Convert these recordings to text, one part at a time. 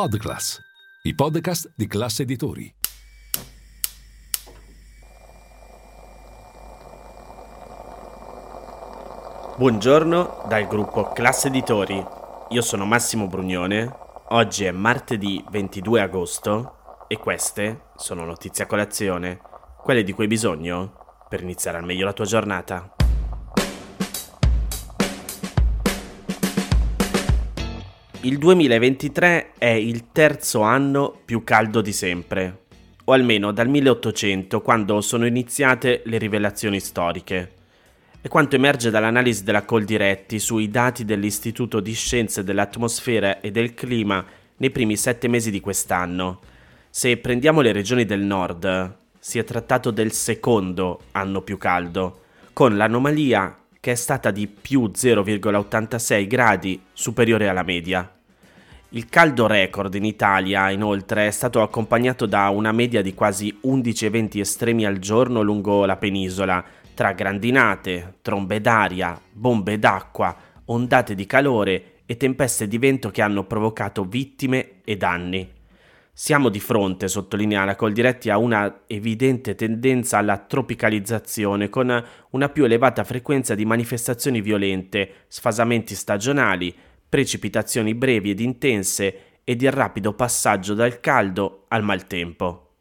Podclass, i podcast di classe editori. Buongiorno dal gruppo Classe Editori. Io sono Massimo Brugnone. Oggi è martedì 22 agosto e queste sono notizie a colazione, quelle di cui hai bisogno per iniziare al meglio la tua giornata. Il 2023 è il terzo anno più caldo di sempre, o almeno dal 1800 quando sono iniziate le rivelazioni storiche. È quanto emerge dall'analisi della Coldiretti sui dati dell'Istituto di Scienze dell'Atmosfera e del Clima nei primi sette mesi di quest'anno. Se prendiamo le regioni del nord, si è trattato del secondo anno più caldo, con l'anomalia che è stata di più 0,86 gradi superiore alla media. Il caldo record in Italia, inoltre, è stato accompagnato da una media di quasi 11 eventi estremi al giorno lungo la penisola, tra grandinate, trombe d'aria, bombe d'acqua, ondate di calore e tempeste di vento che hanno provocato vittime e danni. Siamo di fronte, sottolinea la Coldiretti, a una evidente tendenza alla tropicalizzazione, con una più elevata frequenza di manifestazioni violente, sfasamenti stagionali, precipitazioni brevi ed intense ed il rapido passaggio dal caldo al maltempo.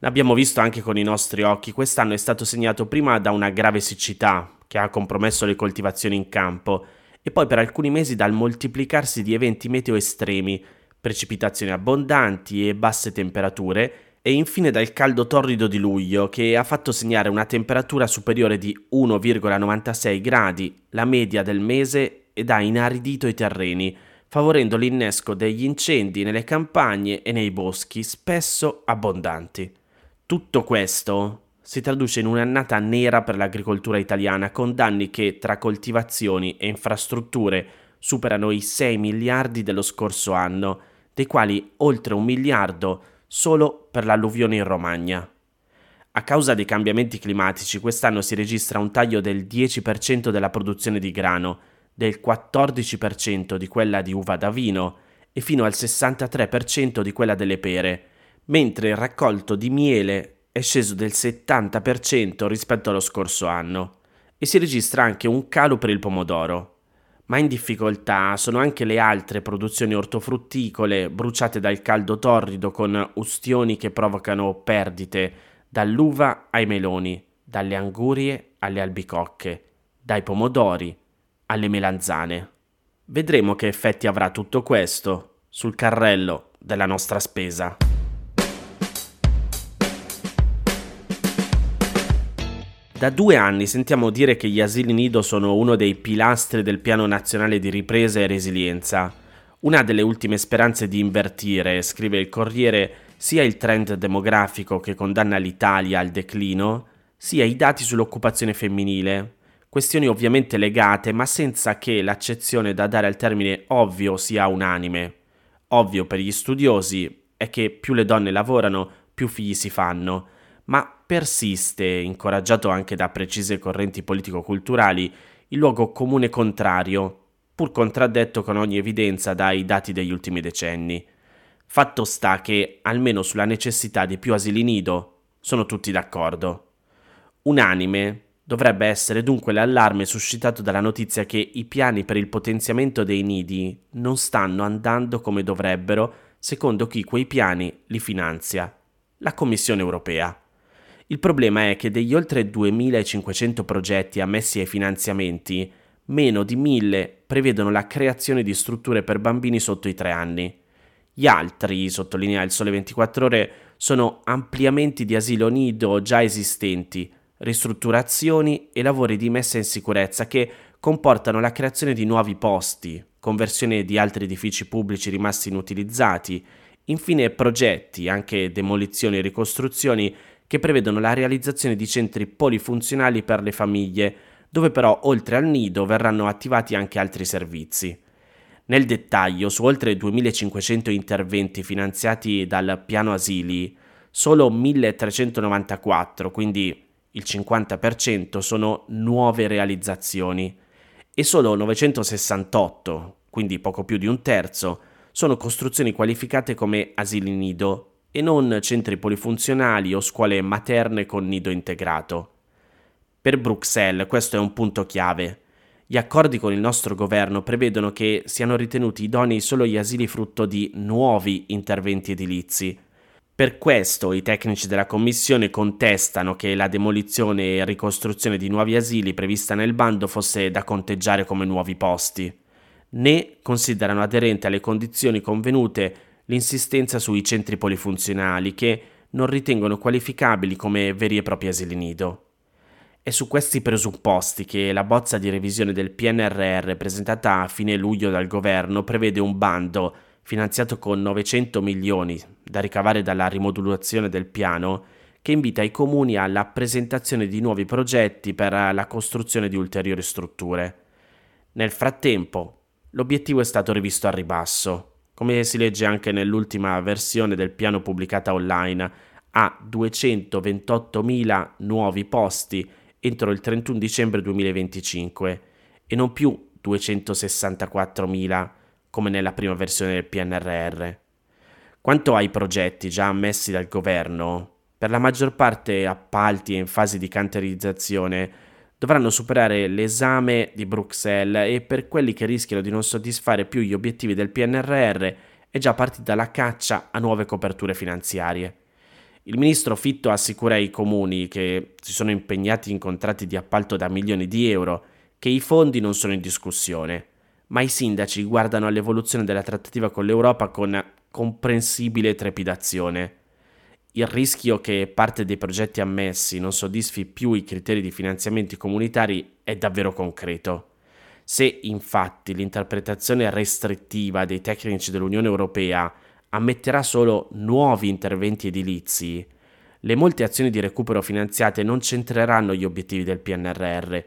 L'abbiamo visto anche con i nostri occhi, quest'anno è stato segnato prima da una grave siccità che ha compromesso le coltivazioni in campo e poi per alcuni mesi dal moltiplicarsi di eventi meteo estremi, precipitazioni abbondanti e basse temperature, e infine dal caldo torrido di luglio che ha fatto segnare una temperatura superiore di 1,96 gradi, la media del mese, ed ha inaridito i terreni, favorendo l'innesco degli incendi nelle campagne e nei boschi, spesso abbondanti. Tutto questo si traduce in un'annata nera per l'agricoltura italiana, con danni che tra coltivazioni e infrastrutture superano i 6 miliardi dello scorso anno, dei quali oltre un miliardo solo per l'alluvione in Romagna. A causa dei cambiamenti climatici quest'anno si registra un taglio del 10% della produzione di grano, del 14% di quella di uva da vino e fino al 63% di quella delle pere, mentre il raccolto di miele è sceso del 70% rispetto allo scorso anno. E si registra anche un calo per il pomodoro. Ma in difficoltà sono anche le altre produzioni ortofrutticole bruciate dal caldo torrido con ustioni che provocano perdite, dall'uva ai meloni, dalle angurie alle albicocche, dai pomodori alle melanzane. Vedremo che effetti avrà tutto questo sul carrello della nostra spesa. Da due anni sentiamo dire che gli asili nido sono uno dei pilastri del Piano Nazionale di Ripresa e Resilienza. Una delle ultime speranze di invertire, scrive il Corriere, sia il trend demografico che condanna l'Italia al declino, sia i dati sull'occupazione femminile. Questioni ovviamente legate, ma senza che l'accezione da dare al termine ovvio sia unanime. Ovvio per gli studiosi è che più le donne lavorano, più figli si fanno ma persiste, incoraggiato anche da precise correnti politico-culturali, il luogo comune contrario, pur contraddetto con ogni evidenza dai dati degli ultimi decenni. Fatto sta che, almeno sulla necessità di più asili nido, sono tutti d'accordo. Unanime dovrebbe essere dunque l'allarme suscitato dalla notizia che i piani per il potenziamento dei nidi non stanno andando come dovrebbero, secondo chi quei piani li finanzia, la Commissione europea. Il problema è che degli oltre 2500 progetti ammessi ai finanziamenti, meno di 1000 prevedono la creazione di strutture per bambini sotto i 3 anni. Gli altri, sottolinea il Sole 24 ore, sono ampliamenti di asilo nido già esistenti, ristrutturazioni e lavori di messa in sicurezza che comportano la creazione di nuovi posti, conversione di altri edifici pubblici rimasti inutilizzati, infine progetti, anche demolizioni e ricostruzioni, che prevedono la realizzazione di centri polifunzionali per le famiglie, dove però oltre al nido verranno attivati anche altri servizi. Nel dettaglio, su oltre 2500 interventi finanziati dal piano asili, solo 1394, quindi il 50%, sono nuove realizzazioni e solo 968, quindi poco più di un terzo, sono costruzioni qualificate come asili nido e non centri polifunzionali o scuole materne con nido integrato. Per Bruxelles questo è un punto chiave. Gli accordi con il nostro governo prevedono che siano ritenuti idonei solo gli asili frutto di nuovi interventi edilizi. Per questo i tecnici della Commissione contestano che la demolizione e ricostruzione di nuovi asili prevista nel bando fosse da conteggiare come nuovi posti, né considerano aderente alle condizioni convenute l'insistenza sui centri polifunzionali che non ritengono qualificabili come veri e propri asili nido. È su questi presupposti che la bozza di revisione del PNRR presentata a fine luglio dal governo prevede un bando finanziato con 900 milioni da ricavare dalla rimodulazione del piano che invita i comuni alla presentazione di nuovi progetti per la costruzione di ulteriori strutture. Nel frattempo, l'obiettivo è stato rivisto al ribasso come si legge anche nell'ultima versione del piano pubblicata online, a 228.000 nuovi posti entro il 31 dicembre 2025 e non più 264.000 come nella prima versione del PNRR. Quanto ai progetti già ammessi dal governo, per la maggior parte appalti e in fase di cantierizzazione, dovranno superare l'esame di Bruxelles e per quelli che rischiano di non soddisfare più gli obiettivi del PNRR è già partita la caccia a nuove coperture finanziarie. Il ministro Fitto assicura ai comuni che si sono impegnati in contratti di appalto da milioni di euro che i fondi non sono in discussione, ma i sindaci guardano all'evoluzione della trattativa con l'Europa con comprensibile trepidazione il rischio che parte dei progetti ammessi non soddisfi più i criteri di finanziamenti comunitari è davvero concreto. Se infatti l'interpretazione restrittiva dei tecnici dell'Unione Europea ammetterà solo nuovi interventi edilizi, le molte azioni di recupero finanziate non centreranno gli obiettivi del PNRR,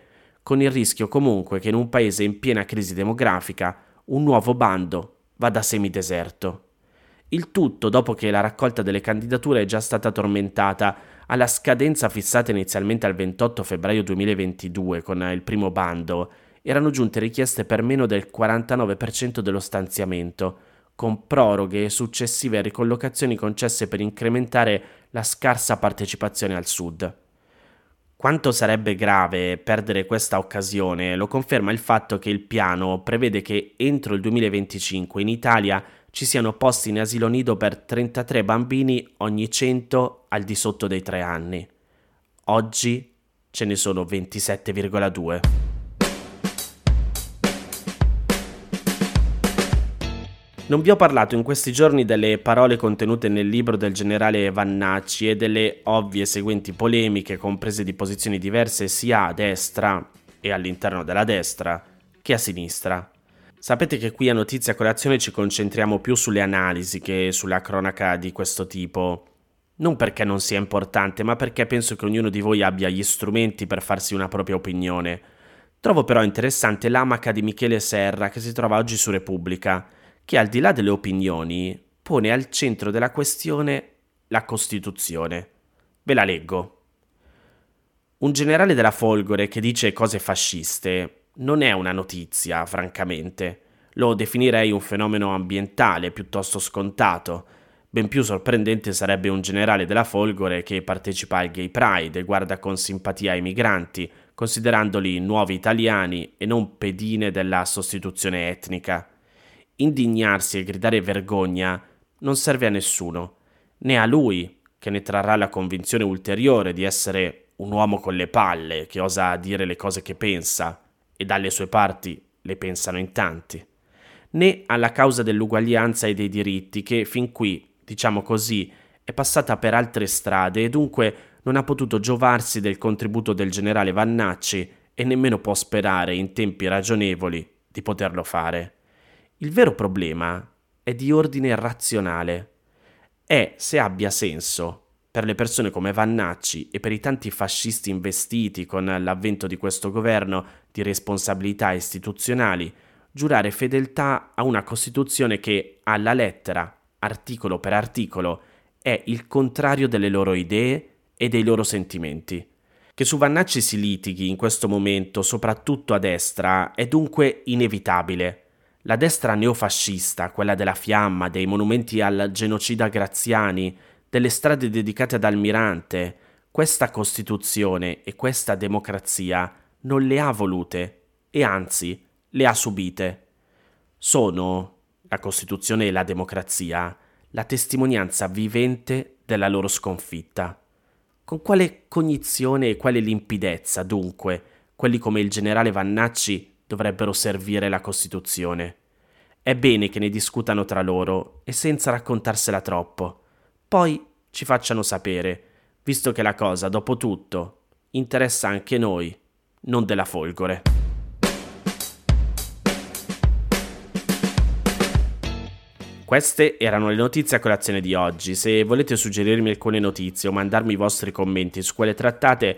con il rischio comunque che in un paese in piena crisi demografica un nuovo bando vada semideserto. Il tutto dopo che la raccolta delle candidature è già stata tormentata alla scadenza fissata inizialmente al 28 febbraio 2022 con il primo bando, erano giunte richieste per meno del 49% dello stanziamento, con proroghe e successive ricollocazioni concesse per incrementare la scarsa partecipazione al Sud. Quanto sarebbe grave perdere questa occasione lo conferma il fatto che il piano prevede che entro il 2025 in Italia ci siano posti in asilo nido per 33 bambini ogni 100 al di sotto dei 3 anni. Oggi ce ne sono 27,2. Non vi ho parlato in questi giorni delle parole contenute nel libro del generale Vannacci e delle ovvie seguenti polemiche con prese di posizioni diverse sia a destra e all'interno della destra che a sinistra. Sapete che qui a Notizia Colazione ci concentriamo più sulle analisi che sulla cronaca di questo tipo. Non perché non sia importante, ma perché penso che ognuno di voi abbia gli strumenti per farsi una propria opinione. Trovo però interessante l'amaca di Michele Serra che si trova oggi su Repubblica, che al di là delle opinioni pone al centro della questione la Costituzione. Ve la leggo. Un generale della Folgore che dice cose fasciste non è una notizia, francamente. Lo definirei un fenomeno ambientale piuttosto scontato. Ben più sorprendente sarebbe un generale della Folgore che partecipa al Gay Pride e guarda con simpatia i migranti, considerandoli nuovi italiani e non pedine della sostituzione etnica. Indignarsi e gridare vergogna non serve a nessuno, né a lui, che ne trarrà la convinzione ulteriore di essere un uomo con le palle, che osa dire le cose che pensa, e dalle sue parti le pensano in tanti, né alla causa dell'uguaglianza e dei diritti che fin qui, diciamo così, è passata per altre strade e dunque non ha potuto giovarsi del contributo del generale Vannacci e nemmeno può sperare in tempi ragionevoli di poterlo fare. Il vero problema è di ordine razionale. È se abbia senso per le persone come Vannacci e per i tanti fascisti investiti con l'avvento di questo governo di responsabilità istituzionali, giurare fedeltà a una Costituzione che, alla lettera, articolo per articolo, è il contrario delle loro idee e dei loro sentimenti. Che su Vannacci si litighi in questo momento, soprattutto a destra, è dunque inevitabile. La destra neofascista, quella della fiamma, dei monumenti al genocida Graziani, delle strade dedicate ad Almirante, questa Costituzione e questa democrazia non le ha volute e anzi le ha subite. Sono, la Costituzione e la democrazia, la testimonianza vivente della loro sconfitta. Con quale cognizione e quale limpidezza, dunque, quelli come il generale Vannacci dovrebbero servire la Costituzione? È bene che ne discutano tra loro e senza raccontarsela troppo poi ci facciano sapere, visto che la cosa, dopo tutto, interessa anche noi, non della Folgore. Queste erano le notizie a colazione di oggi. Se volete suggerirmi alcune notizie o mandarmi i vostri commenti su quelle trattate,